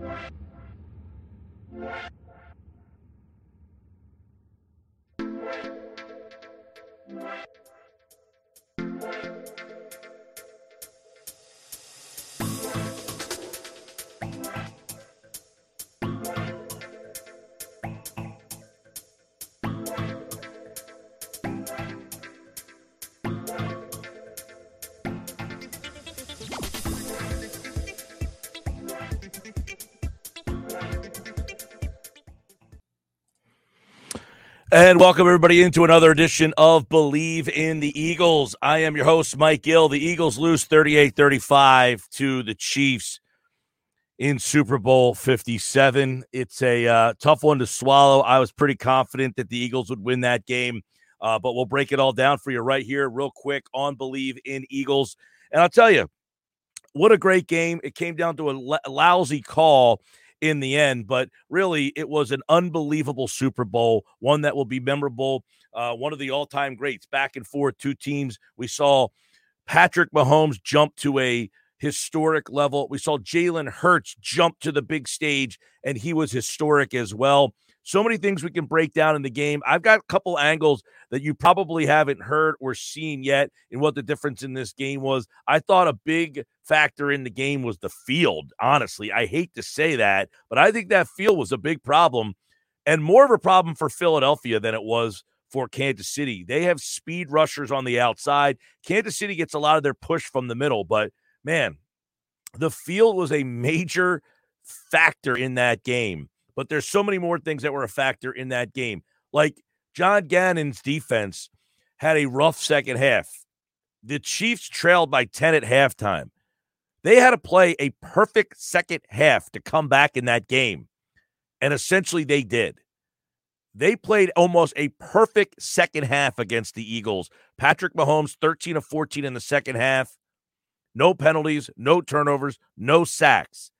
What? And welcome everybody into another edition of Bleav in the Eagles. I am your host, Mike Gill. The Eagles lose 38 35 to the Chiefs in Super Bowl 57. It's a uh, tough one to swallow. I was pretty confident that the Eagles would win that game, uh, but we'll break it all down for you right here, real quick, on Bleav in Eagles. And I'll tell you, what a great game. It came down to a lousy call in the end. But really, it was an unbelievable Super Bowl, one that will be memorable. Uh, one of the all time greats, back and forth, two teams. We saw Patrick Mahomes jump to a historic level. We saw Jalen Hurts jump to the big stage, and he was historic as well. So many things we can break down in the game. I've got a couple angles that you probably haven't heard or seen yet in what the difference in this game was. I thought a big factor in the game was the field. Honestly, I hate to say that, but I think that field was a big problem and more of a problem for Philadelphia than it was for Kansas City. They have speed rushers on the outside. Kansas City gets a lot of their push from the middle, but man, the field was a major factor in that game. But there's so many more things that were a factor in that game. Like John Gannon's defense had a rough second half. The Chiefs trailed by 10 at halftime. They had to play a perfect second half to come back in that game. And essentially they did. They played almost a perfect second half against the Eagles. Patrick Mahomes, 13 of 14 in the second half. No penalties, no turnovers, no sacks.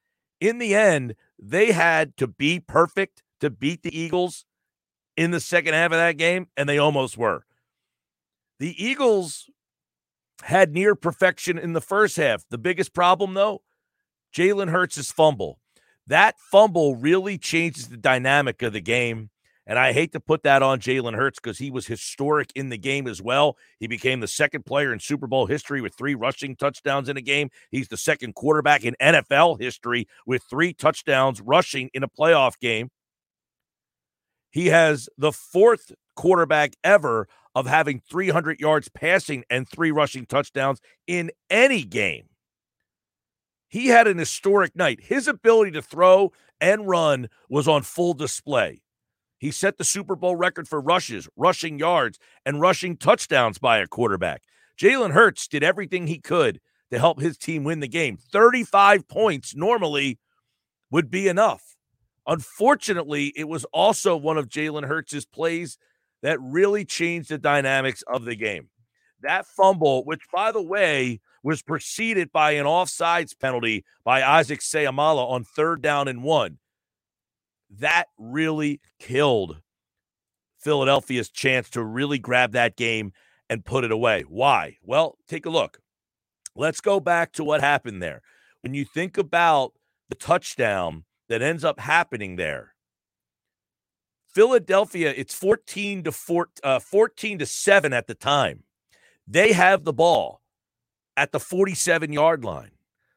In the end, they had to be perfect to beat the Eagles in the second half of that game, and they almost were. The Eagles had near perfection in the first half. The biggest problem, though, Jalen Hurts' fumble. That fumble really changes the dynamic of the game. And I hate to put that on Jalen Hurts because he was historic in the game as well. He became the second player in Super Bowl history with three rushing touchdowns in a game. He's the second quarterback in NFL history with three touchdowns rushing in a playoff game. He has the fourth quarterback ever of having 300 yards passing and three rushing touchdowns in any game. He had an historic night. His ability to throw and run was on full display. He set the Super Bowl record for rushes, rushing yards, and rushing touchdowns by a quarterback. Jalen Hurts did everything he could to help his team win the game. 35 points normally would be enough. Unfortunately, it was also one of Jalen Hurts' plays that really changed the dynamics of the game. That fumble, which by the way was preceded by an offsides penalty by Isaac Seumalo on third down and one that really killed Philadelphia's chance to really grab that game and put it away. Why? Well, take a look. Let's go back to what happened there. When you think about the touchdown that ends up happening there, Philadelphia, it's 14 to 4, uh, 14 to 7 at the time. They have the ball at the 47 yard line.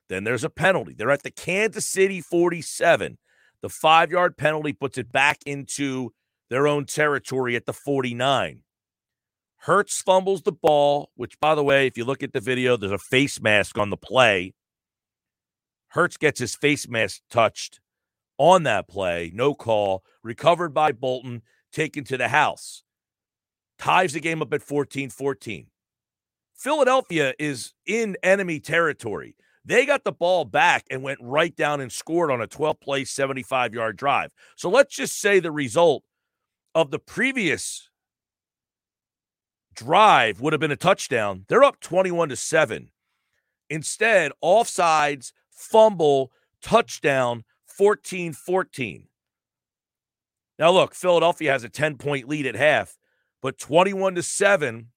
Then there's a penalty. They're at the Kansas City 47. The five yard penalty puts it back into their own territory at the 49. Hurts fumbles the ball, which, by the way, if you look at the video, there's a face mask on the play. Hurts gets his face mask touched on that play, no call, recovered by Bolton, taken to the house. Ties the game up at 14 14. Philadelphia is in enemy territory. They got the ball back and went right down and scored on a 12 play, 75 yard drive. So let's just say the result of the previous drive would have been a touchdown. They're up 21 to 7. Instead, offsides, fumble, touchdown, 14 14. Now, look, Philadelphia has a 10 point lead at half, but 21 to 7,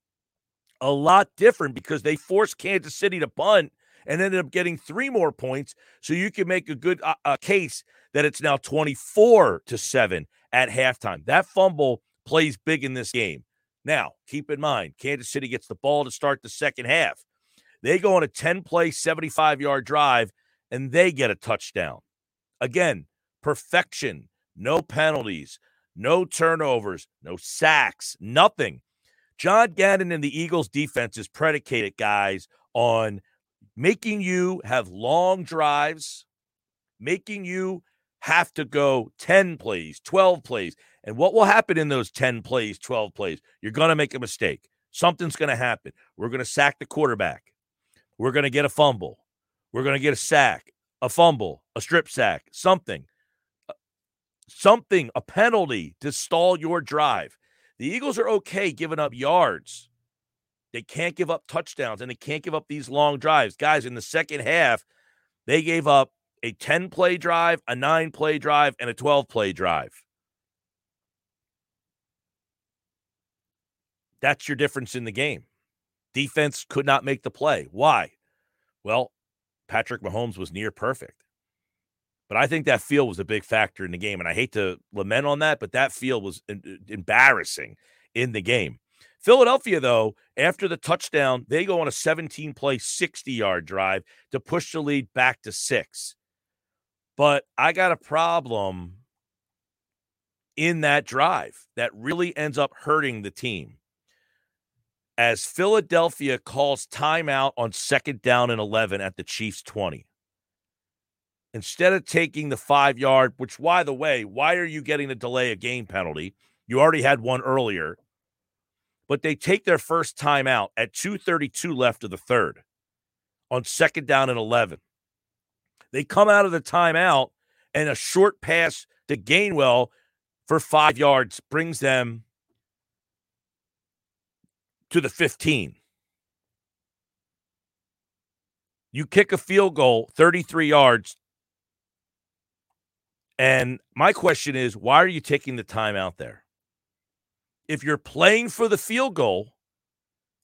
a lot different because they forced Kansas City to punt and ended up getting three more points. So you can make a good uh, case that it's now 24 to 7 at halftime. That fumble plays big in this game. Now, keep in mind, Kansas City gets the ball to start the second half. They go on a 10 play, 75 yard drive, and they get a touchdown. Again, perfection, no penalties, no turnovers, no sacks, nothing. John Gannon and the Eagles defense is predicated, guys, on making you have long drives, making you have to go 10 plays, 12 plays. And what will happen in those 10 plays, 12 plays? You're going to make a mistake. Something's going to happen. We're going to sack the quarterback. We're going to get a fumble. We're going to get a sack, a fumble, a strip sack, something. Uh, something, a penalty to stall your drive. The Eagles are okay giving up yards. They can't give up touchdowns and they can't give up these long drives. Guys, in the second half, they gave up a 10 play drive, a nine play drive, and a 12 play drive. That's your difference in the game. Defense could not make the play. Why? Well, Patrick Mahomes was near perfect. But I think that field was a big factor in the game. And I hate to lament on that, but that field was embarrassing in the game. Philadelphia, though, after the touchdown, they go on a 17 play, 60 yard drive to push the lead back to six. But I got a problem in that drive that really ends up hurting the team. As Philadelphia calls timeout on second down and 11 at the Chiefs 20 instead of taking the five yard, which, by the way, why are you getting the delay a game penalty? You already had one earlier. But they take their first timeout at 232 left of the third on second down and 11. They come out of the timeout and a short pass to Gainwell for five yards brings them to the 15. You kick a field goal 33 yards and my question is, why are you taking the time out there? If you're playing for the field goal,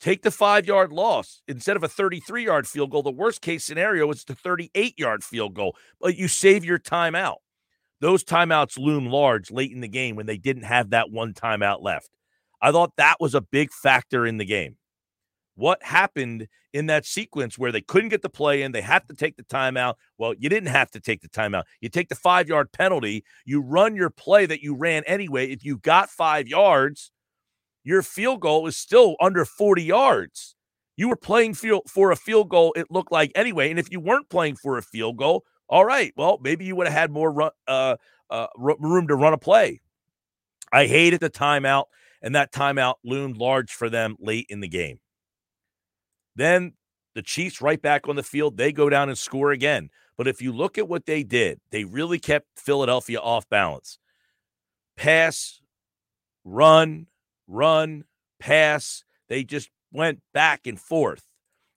take the five yard loss instead of a 33 yard field goal. The worst case scenario is the 38 yard field goal, but you save your timeout. Those timeouts loom large late in the game when they didn't have that one timeout left. I thought that was a big factor in the game what happened in that sequence where they couldn't get the play in. They have to take the timeout. Well, you didn't have to take the timeout. You take the five yard penalty. You run your play that you ran anyway. If you got five yards, your field goal is still under 40 yards. You were playing field for a field goal, it looked like anyway. And if you weren't playing for a field goal, all right, well, maybe you would have had more run, uh, uh, room to run a play. I hated the timeout, and that timeout loomed large for them late in the game. Then the Chiefs right back on the field, they go down and score again. But if you look at what they did, they really kept Philadelphia off balance. Pass, run, run, pass. They just went back and forth.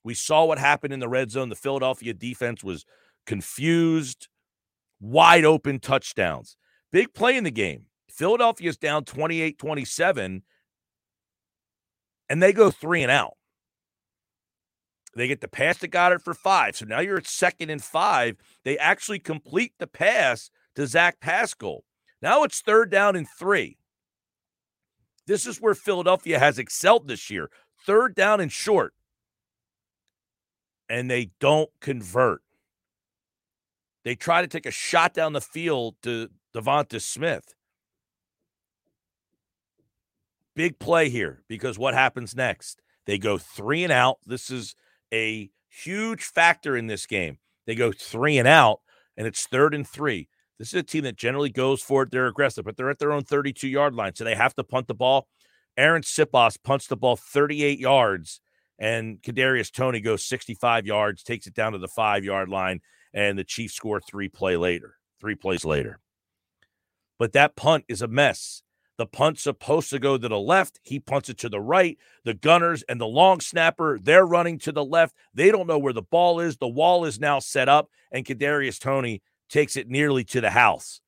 We saw what happened in the red zone. The Philadelphia defense was confused, wide open touchdowns. Big play in the game. Philadelphia's down 28 27, and they go three and out. They get the pass to Goedert for five. So now you're at second and five. They actually complete the pass to Zach Pascal. Now it's third down and three. This is where Philadelphia has excelled this year. Third down and short. And they don't convert. They try to take a shot down the field to DeVonta Smith. Big play here because what happens next? They go three and out. This is a huge factor in this game. They go three and out, and it's third and three. This is a team that generally goes for it. They're aggressive, but they're at their own 32 yard line, so they have to punt the ball. Arryn Siposs punts the ball 38 yards, and Kadarius Toney goes 65 yards, takes it down to the five yard line, and the Chiefs score three play later, three plays later. But that punt is a mess. The punt's supposed to go to the left. He punts it to the right. The gunners and the long snapper, they're running to the left. They don't know where the ball is. The wall is now set up, and Kadarius Toney takes it nearly to the house.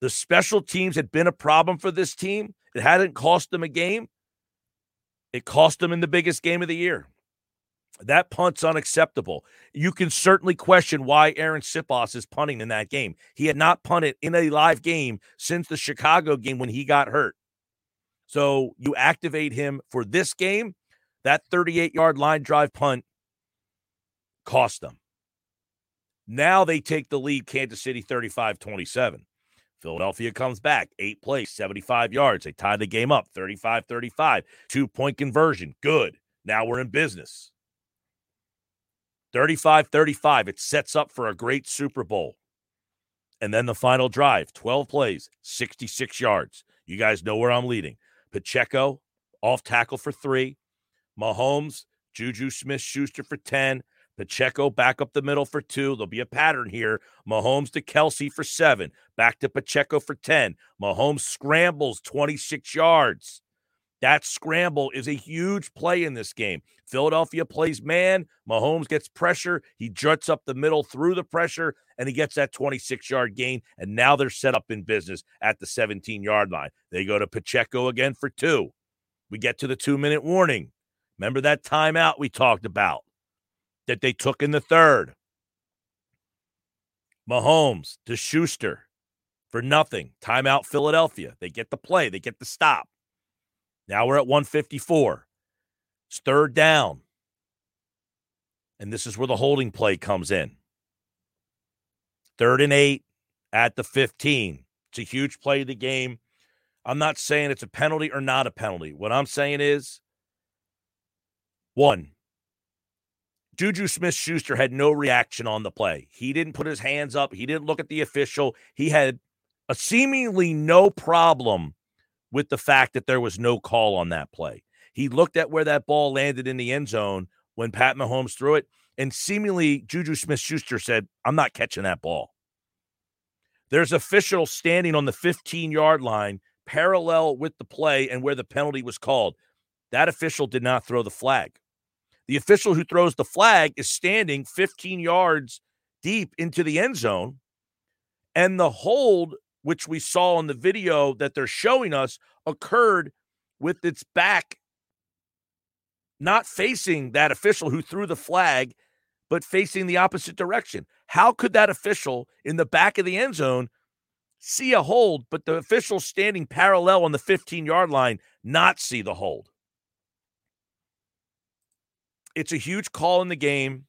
The special teams had been a problem for this team. It hadn't cost them a game. It cost them in the biggest game of the year. That punt's unacceptable. You can certainly question why Arryn Siposs is punting in that game. He had not punted in a live game since the Chicago game when he got hurt. So you activate him for this game. That 38 yard line drive punt cost them. Now they take the lead, Kansas City 35 27. Philadelphia comes back, eight plays, 75 yards. They tie the game up 35 35. Two point conversion. Good. Now we're in business. 35 35. It sets up for a great Super Bowl. And then the final drive 12 plays, 66 yards. You guys know where I'm leading. Pacheco off tackle for three. Mahomes, Juju Smith Schuster for 10. Pacheco back up the middle for two. There'll be a pattern here. Mahomes to Kelsey for seven. Back to Pacheco for 10. Mahomes scrambles 26 yards. That scramble is a huge play in this game. Philadelphia plays man. Mahomes gets pressure. He juts up the middle through the pressure, and he gets that 26 yard gain. And now they're set up in business at the 17 yard line. They go to Pacheco again for two. We get to the two minute warning. Remember that timeout we talked about that they took in the third? Mahomes to Schuster for nothing. Timeout Philadelphia. They get the play, they get the stop. Now we're at 154. It's third down. And this is where the holding play comes in. Third and eight at the 15. It's a huge play of the game. I'm not saying it's a penalty or not a penalty. What I'm saying is one, Juju Smith Schuster had no reaction on the play. He didn't put his hands up, he didn't look at the official. He had a seemingly no problem with the fact that there was no call on that play. He looked at where that ball landed in the end zone when Pat Mahomes threw it, and seemingly Juju Smith Schuster said, I'm not catching that ball. There's official standing on the 15 yard line parallel with the play and where the penalty was called. That official did not throw the flag. The official who throws the flag is standing 15 yards deep into the end zone, and the hold which we saw in the video that they're showing us, occurred with its back not facing that official who threw the flag, but facing the opposite direction. How could that official in the back of the end zone see a hold, but the official standing parallel on the 15 yard line not see the hold? It's a huge call in the game,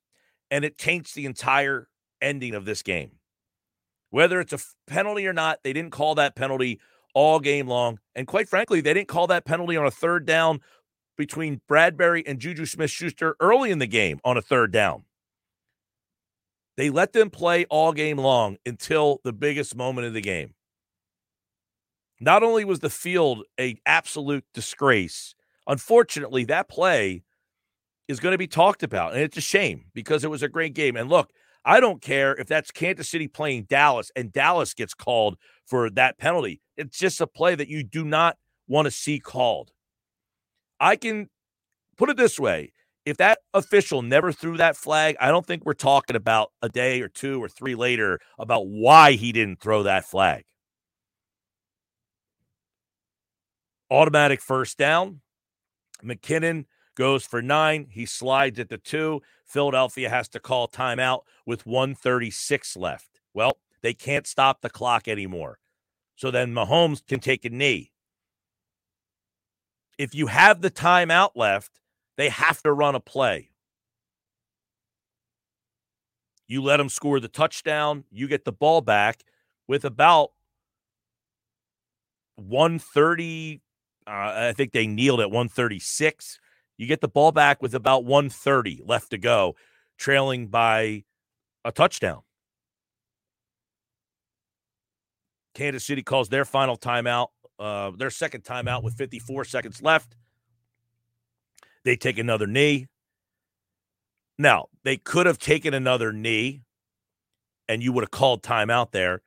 and it taints the entire ending of this game. Whether it's a penalty or not, they didn't call that penalty all game long. And quite frankly, they didn't call that penalty on a third down between Bradberry and Juju Smith Schuster early in the game on a third down. They let them play all game long until the biggest moment of the game. Not only was the field a absolute disgrace, unfortunately, that play is going to be talked about. And it's a shame because it was a great game. And look, I don't care if that's Kansas City playing Dallas and Dallas gets called for that penalty. It's just a play that you do not want to see called. I can put it this way if that official never threw that flag, I don't think we're talking about a day or two or three later about why he didn't throw that flag. Automatic first down. McKinnon goes for nine. He slides at the two. Philadelphia has to call timeout with 136 left. Well, they can't stop the clock anymore. So then Mahomes can take a knee. If you have the timeout left, they have to run a play. You let them score the touchdown, you get the ball back with about 130. Uh, I think they kneeled at 136. You get the ball back with about 130 left to go, trailing by a touchdown. Kansas City calls their final timeout, uh, their second timeout with 54 seconds left. They take another knee. Now, they could have taken another knee and you would have called timeout there.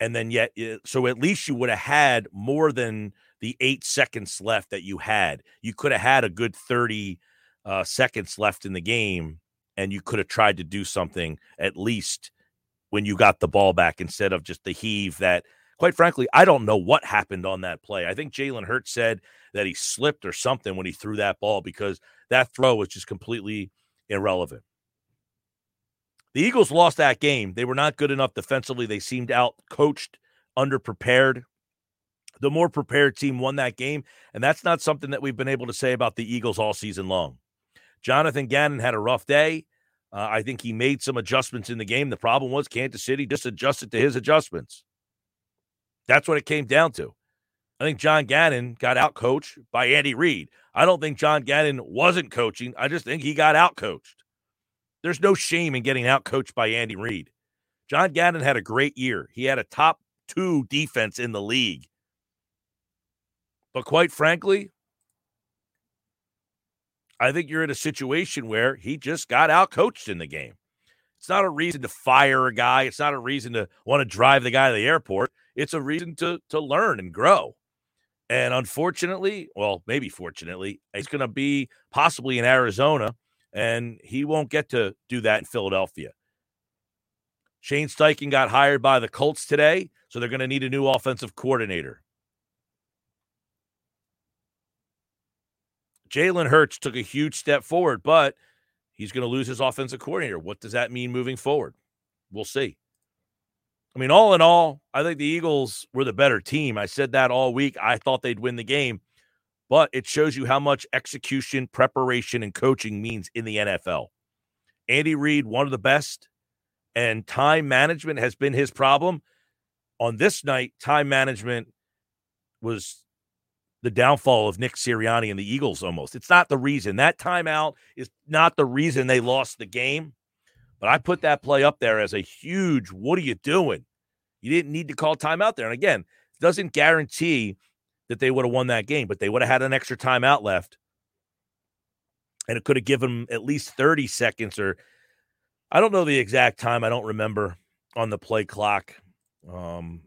And then, yet, so at least you would have had more than the eight seconds left that you had. You could have had a good 30 uh, seconds left in the game, and you could have tried to do something at least when you got the ball back instead of just the heave that, quite frankly, I don't know what happened on that play. I think Jalen Hurts said that he slipped or something when he threw that ball because that throw was just completely irrelevant. The Eagles lost that game. They were not good enough defensively. They seemed out coached, underprepared. The more prepared team won that game. And that's not something that we've been able to say about the Eagles all season long. Jonathan Gannon had a rough day. Uh, I think he made some adjustments in the game. The problem was Kansas City just adjusted to his adjustments. That's what it came down to. I think John Gannon got out coached by Andy Reid. I don't think John Gannon wasn't coaching. I just think he got out coached. There's no shame in getting out coached by Andy Reid. John Gannon had a great year. He had a top two defense in the league. But quite frankly, I think you're in a situation where he just got out coached in the game. It's not a reason to fire a guy. It's not a reason to want to drive the guy to the airport. It's a reason to to learn and grow. And unfortunately, well, maybe fortunately, he's going to be possibly in Arizona, and he won't get to do that in Philadelphia. Shane Steichen got hired by the Colts today, so they're going to need a new offensive coordinator. Jalen Hurts took a huge step forward, but he's going to lose his offensive coordinator. What does that mean moving forward? We'll see. I mean, all in all, I think the Eagles were the better team. I said that all week. I thought they'd win the game, but it shows you how much execution, preparation, and coaching means in the NFL. Andy Reid, one of the best, and time management has been his problem. On this night, time management was the downfall of Nick Sirianni and the Eagles almost. It's not the reason. That timeout is not the reason they lost the game. But I put that play up there as a huge, what are you doing? You didn't need to call timeout there. And again, it doesn't guarantee that they would have won that game, but they would have had an extra timeout left. And it could have given them at least 30 seconds or I don't know the exact time. I don't remember on the play clock um,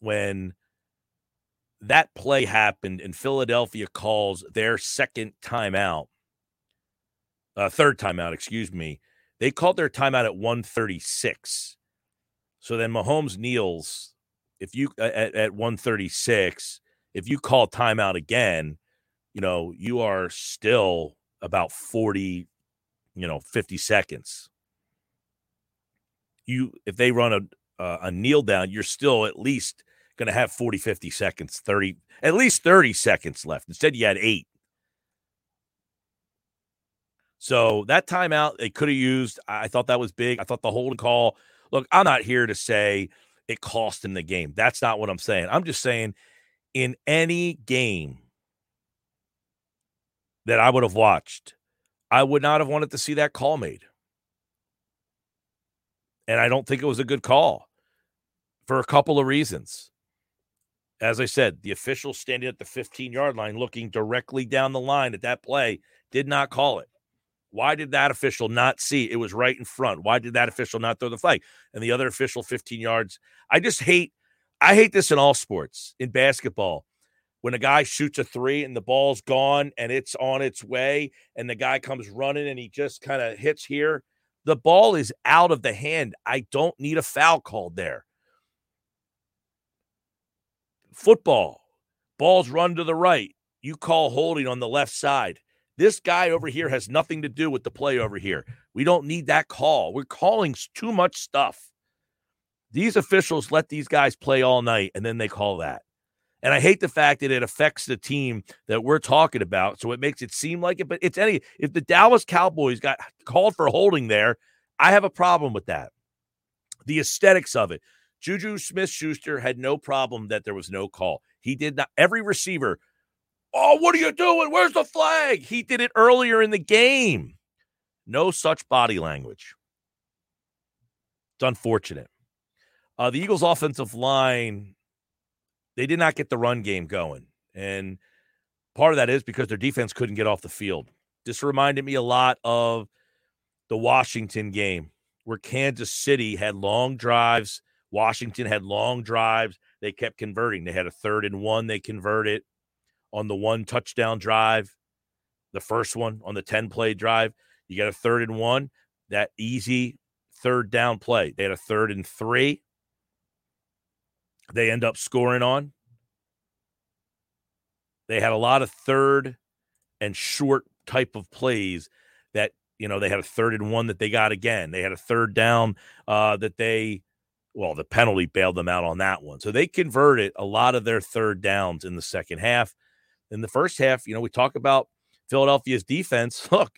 when that play happened and Philadelphia calls their second timeout, uh, third timeout, excuse me. They called their timeout at 136. So then Mahomes kneels if you at, at 136, if you call timeout again, you know, you are still about 40, you know, 50 seconds. You if they run a uh, a kneel down, you're still at least going to have 40, 50 seconds, 30, at least 30 seconds left. Instead, you had eight. So that timeout they could have used. I thought that was big. I thought the holding call. Look, I'm not here to say it cost him the game. That's not what I'm saying. I'm just saying in any game that I would have watched, I would not have wanted to see that call made. And I don't think it was a good call for a couple of reasons. As I said, the official standing at the 15 yard line looking directly down the line at that play did not call it. Why did that official not see it was right in front? Why did that official not throw the flag? And the other official 15 yards. I just hate I hate this in all sports. In basketball, when a guy shoots a 3 and the ball's gone and it's on its way and the guy comes running and he just kind of hits here, the ball is out of the hand. I don't need a foul called there. Football, balls run to the right. You call holding on the left side. This guy over here has nothing to do with the play over here. We don't need that call. We're calling too much stuff. These officials let these guys play all night and then they call that. And I hate the fact that it affects the team that we're talking about. So it makes it seem like it. But it's any, if the Dallas Cowboys got called for holding there, I have a problem with that. The aesthetics of it. Juju Smith Schuster had no problem that there was no call. He did not, every receiver Oh, what are you doing? Where's the flag? He did it earlier in the game. No such body language. It's unfortunate. Uh, the Eagles' offensive line, they did not get the run game going. And part of that is because their defense couldn't get off the field. This reminded me a lot of the Washington game where Kansas City had long drives. Washington had long drives. They kept converting. They had a third and one, they converted on the one touchdown drive, the first one on the 10 play drive. You get a third and one, that easy third down play. They had a third and three. They end up scoring on. They had a lot of third and short type of plays that you know, they had a third and one that they got again. They had a third down uh, that they, well, the penalty bailed them out on that one. So they converted a lot of their third downs in the second half. In the first half, you know, we talk about Philadelphia's defense. Look,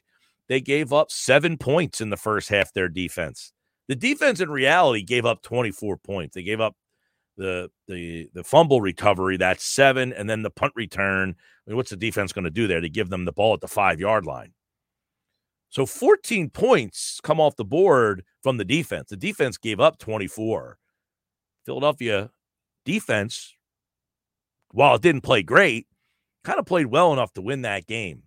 they gave up seven points in the first half, their defense. The defense in reality gave up 24 points. They gave up the the the fumble recovery, that's seven, and then the punt return. I mean, what's the defense going to do there to give them the ball at the five yard line? So 14 points come off the board from the defense. The defense gave up 24. Philadelphia defense, while it didn't play great, kind of played well enough to win that game.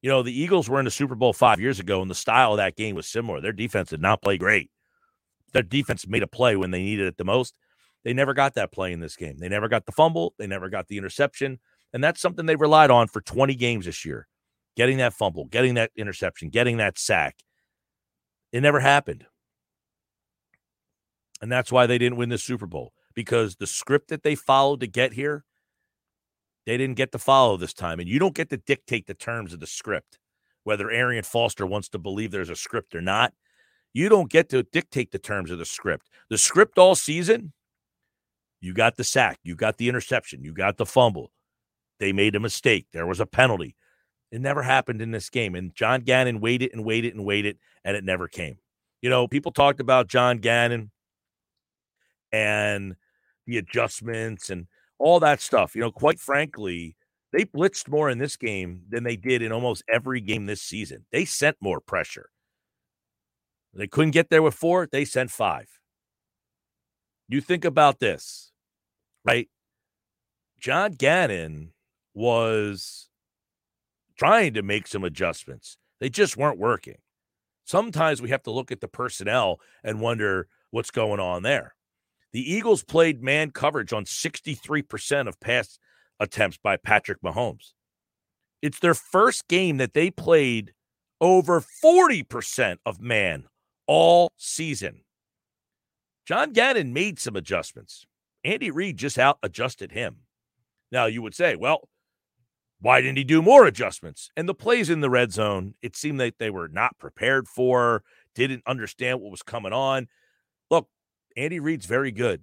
You know, the Eagles were in the Super Bowl five years ago, and the style of that game was similar. Their defense did not play great. Their defense made a play when they needed it the most. They never got that play in this game. They never got the fumble. They never got the interception. And that's something they relied on for 20 games this year getting that fumble, getting that interception, getting that sack. It never happened. And that's why they didn't win the Super Bowl because the script that they followed to get here, they didn't get to follow this time. And you don't get to dictate the terms of the script, whether Arian Foster wants to believe there's a script or not. You don't get to dictate the terms of the script. The script all season, you got the sack, you got the interception, you got the fumble. They made a mistake. There was a penalty. It never happened in this game. And John Gannon waited and waited and waited, and it never came. You know, people talked about John Gannon and the adjustments and all that stuff. You know, quite frankly, they blitzed more in this game than they did in almost every game this season. They sent more pressure. They couldn't get there with four, they sent five. You think about this, right? John Gannon was trying to make some adjustments. They just weren't working. Sometimes we have to look at the personnel and wonder what's going on there. The Eagles played man coverage on 63% of pass attempts by Patrick Mahomes. It's their first game that they played over 40% of man all season. John Gannon made some adjustments. Andy Reid just out adjusted him. Now, you would say, well, why didn't he do more adjustments? And the plays in the red zone, it seemed like they were not prepared for, didn't understand what was coming on. Look, Andy Reid's very good.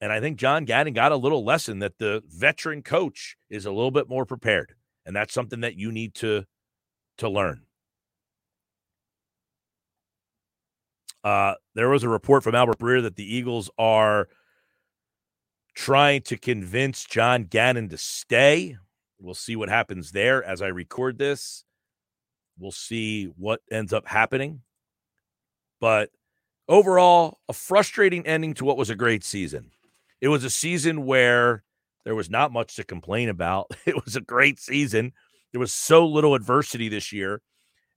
And I think John Gannon got a little lesson that the veteran coach is a little bit more prepared. And that's something that you need to to learn. Uh, there was a report from Albert Breer that the Eagles are trying to convince John Gannon to stay. We'll see what happens there as I record this. We'll see what ends up happening. But overall, a frustrating ending to what was a great season. It was a season where there was not much to complain about. It was a great season. There was so little adversity this year.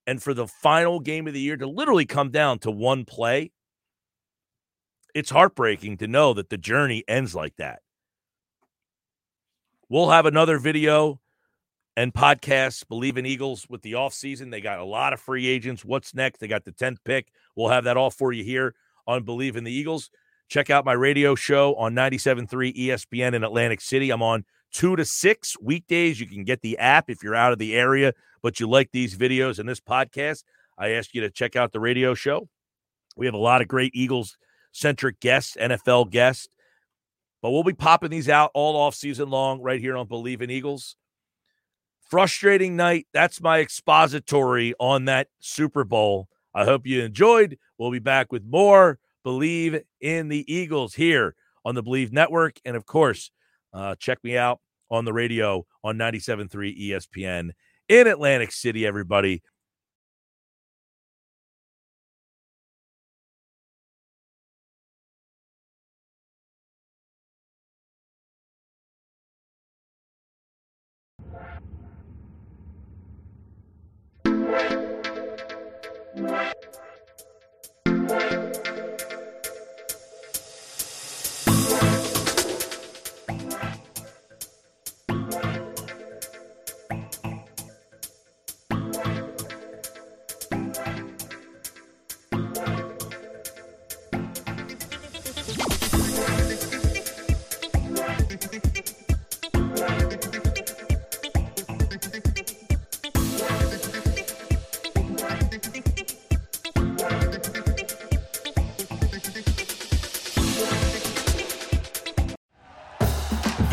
And for the final game of the year to literally come down to one play, it's heartbreaking to know that the journey ends like that. We'll have another video and podcast, Bleav in Eagles, with the offseason. They got a lot of free agents. What's next? They got the 10th pick. We'll have that all for you here on Bleav in the Eagles. Check out my radio show on 97.3 ESPN in Atlantic City. I'm on two to six weekdays. You can get the app if you're out of the area, but you like these videos and this podcast. I ask you to check out the radio show. We have a lot of great Eagles centric guests, NFL guests. But we'll be popping these out all off season long right here on Bleav in Eagles. Frustrating night. That's my expository on that Super Bowl. I hope you enjoyed. We'll be back with more Bleav in the Eagles here on the Bleav Network. And of course, uh, check me out on the radio on 97.3 ESPN in Atlantic City, everybody.